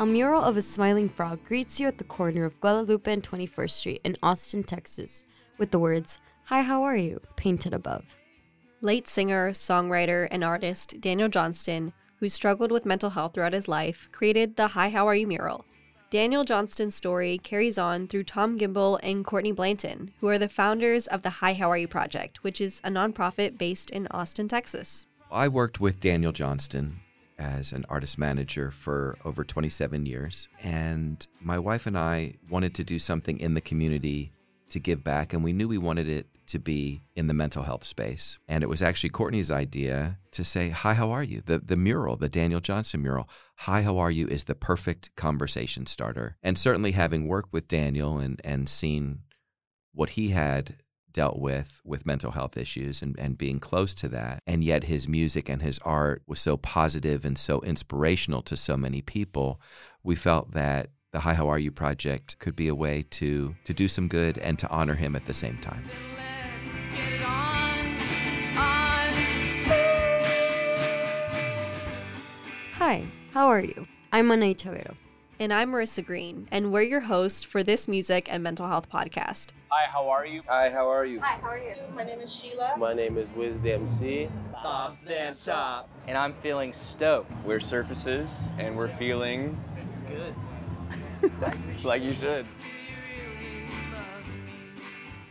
A mural of a smiling frog greets you at the corner of Guadalupe and 21st Street in Austin, Texas, with the words, Hi, how are you? painted above. Late singer, songwriter, and artist Daniel Johnston, who struggled with mental health throughout his life, created the Hi, How Are You mural. Daniel Johnston's story carries on through Tom Gimbel and Courtney Blanton, who are the founders of the Hi, How Are You Project, which is a nonprofit based in Austin, Texas. I worked with Daniel Johnston as an artist manager for over 27 years. And my wife and I wanted to do something in the community to give back, and we knew we wanted it to be in the mental health space. And it was actually Courtney's idea to say, Hi, how are you? The, the mural, the Daniel Johnston mural, Hi, how are you is the perfect conversation starter. And certainly having worked with Daniel and, and seen what he had dealt with with mental health issues and, and being close to that and yet his music and his art was so positive and so inspirational to so many people we felt that the Hi How Are You project could be a way to to do some good and to honor him at the same time. Hi, how are you? I'm Ana Chavero. And I'm Marissa Greene, and we're your host for this music and mental health podcast. Hi, how are you? Hi, how are you? Hi, how are you? My name is Sheila. My name is Wiz the MC. Stand Shop. And I'm feeling stoked. We're Surfaces, and we're feeling Good. like you should.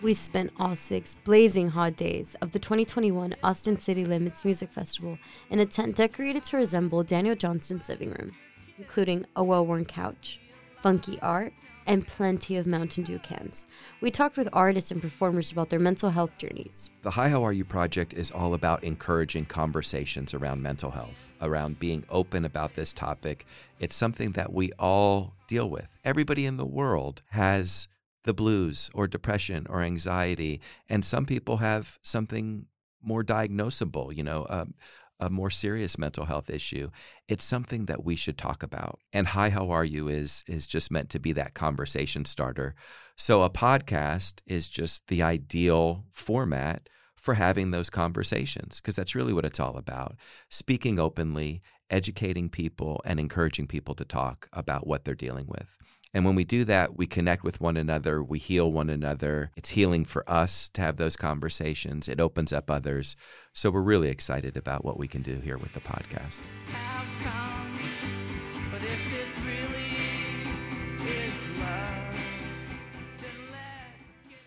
We spent all six blazing hot days of the 2021 Austin City Limits Music Festival in a tent decorated to resemble Daniel Johnston's living room, including a well worn couch, funky art, and plenty of Mountain Dew cans. We talked with artists and performers about their mental health journeys. The Hi How Are You project is all about encouraging conversations around mental health, around being open about this topic. It's something that we all deal with. Everybody in the world has the blues or depression or anxiety, and some people have something more diagnosable, you know, um, a more serious mental health issue. It's something that we should talk about. And Hi, How Are You is is just meant to be that conversation starter. So a podcast is just the ideal format for having those conversations because that's really what it's all about. Speaking openly, educating people and encouraging people to talk about what they're dealing with. And when we do that, we connect with one another, we heal one another. It's healing for us to have those conversations, it opens up others. So we're really excited about what we can do here with the podcast.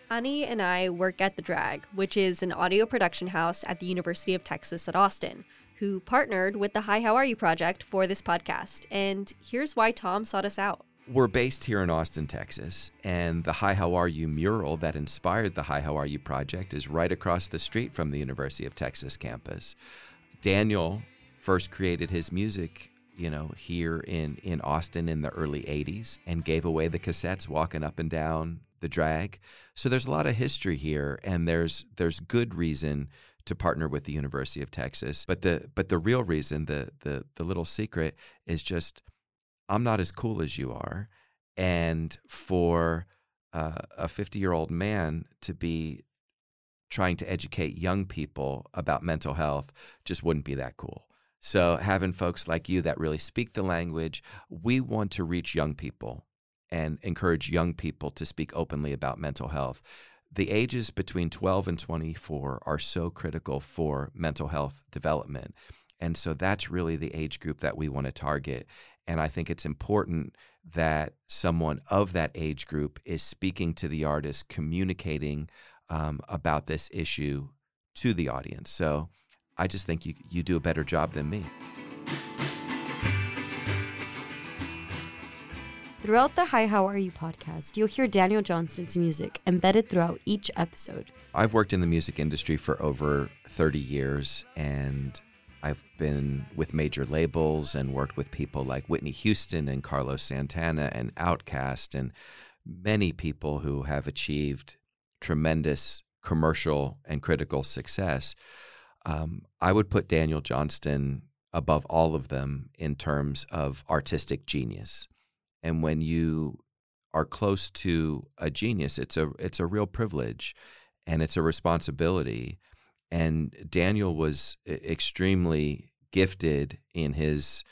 Ani and I work at The Drag, which is an audio production house at the University of Texas at Austin, who partnered with the Hi How Are You project for this podcast. And here's why Tom sought us out. We're based here in Austin, Texas, and the Hi How Are You mural that inspired the Hi How Are You project is right across the street from the University of Texas campus. Daniel first created his music, you know, here in in Austin in the early 80s and gave away the cassettes walking up and down the drag. So there's a lot of history here and there's there's good reason to partner with the University of Texas. But the but the real reason, the the the little secret is just I'm not as cool as you are. And for uh, a 50 year old man to be trying to educate young people about mental health just wouldn't be that cool. So, having folks like you that really speak the language, we want to reach young people and encourage young people to speak openly about mental health. The ages between 12 and 24 are so critical for mental health development. And so that's really the age group that we want to target. And I think it's important that someone of that age group is speaking to the artist, communicating um, about this issue to the audience. So I just think you, you do a better job than me. Throughout the Hi How Are You podcast, you'll hear Daniel Johnston's music embedded throughout each episode. I've worked in the music industry for over 30 years and I've been with major labels and worked with people like Whitney Houston and Carlos Santana and Outkast and many people who have achieved tremendous commercial and critical success. Um, I would put Daniel Johnston above all of them in terms of artistic genius. And when you are close to a genius, it's a it's a real privilege and it's a responsibility. And Daniel was extremely gifted in his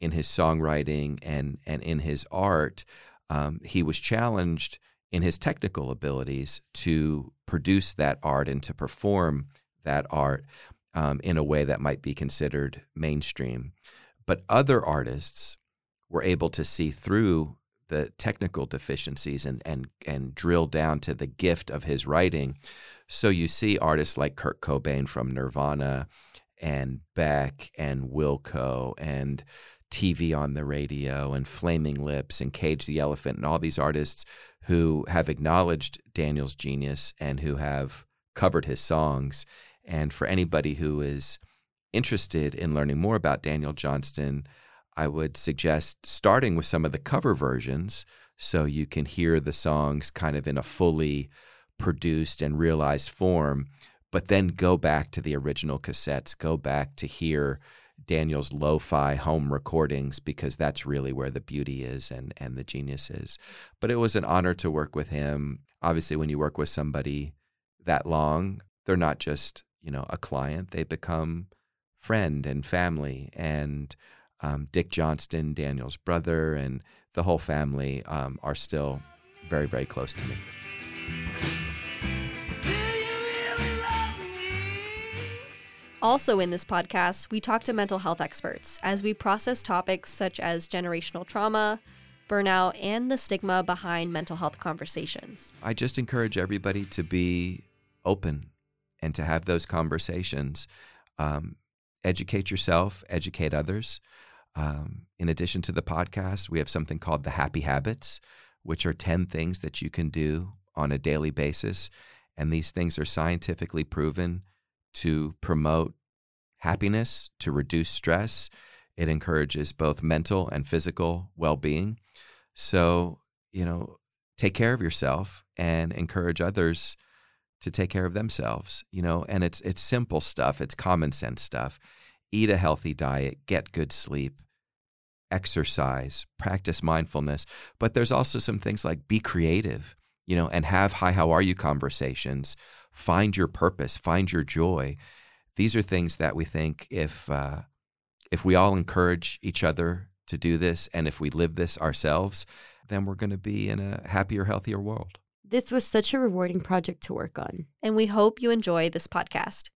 in his songwriting and and in his art, um, he was challenged in his technical abilities to produce that art and to perform that art um, in a way that might be considered mainstream. But other artists were able to see through the technical deficiencies and and and drill down to the gift of his writing. So you see artists like Kurt Cobain from Nirvana and Beck and Wilco and TV on the radio and Flaming Lips and Cage the Elephant and all these artists who have acknowledged Daniel's genius and who have covered his songs. And for anybody who is interested in learning more about Daniel Johnston, I would suggest starting with some of the cover versions so you can hear the songs kind of in a fully produced and realized form, but then go back to the original cassettes, go back to hear Daniel's lo-fi home recordings because that's really where the beauty is and and the genius is. But it was an honor to work with him. Obviously when you work with somebody that long, they're not just, you know, a client, they become friend and family and um, Dick Johnston, Daniel's brother, and the whole family um, are still very, very close to me. Also, in this podcast, we talk to mental health experts as we process topics such as generational trauma, burnout, and the stigma behind mental health conversations. I just encourage everybody to be open and to have those conversations. Um, educate yourself, educate others. Um, in addition to the podcast, we have something called the Happy Habits, which are 10 things that you can do on a daily basis. And these things are scientifically proven to promote happiness, to reduce stress. It encourages both mental and physical well being. So, you know, take care of yourself and encourage others to take care of themselves, you know, and it's it's simple stuff, it's common sense stuff. Eat a healthy diet, get good sleep, exercise, practice mindfulness, but there's also some things like be creative, you know, and have hi how are you conversations, find your purpose, find your joy. These are things that we think if uh, if we all encourage each other to do this and if we live this ourselves, then we're going to be in a happier, healthier world. This was such a rewarding project to work on. And we hope you enjoy this podcast.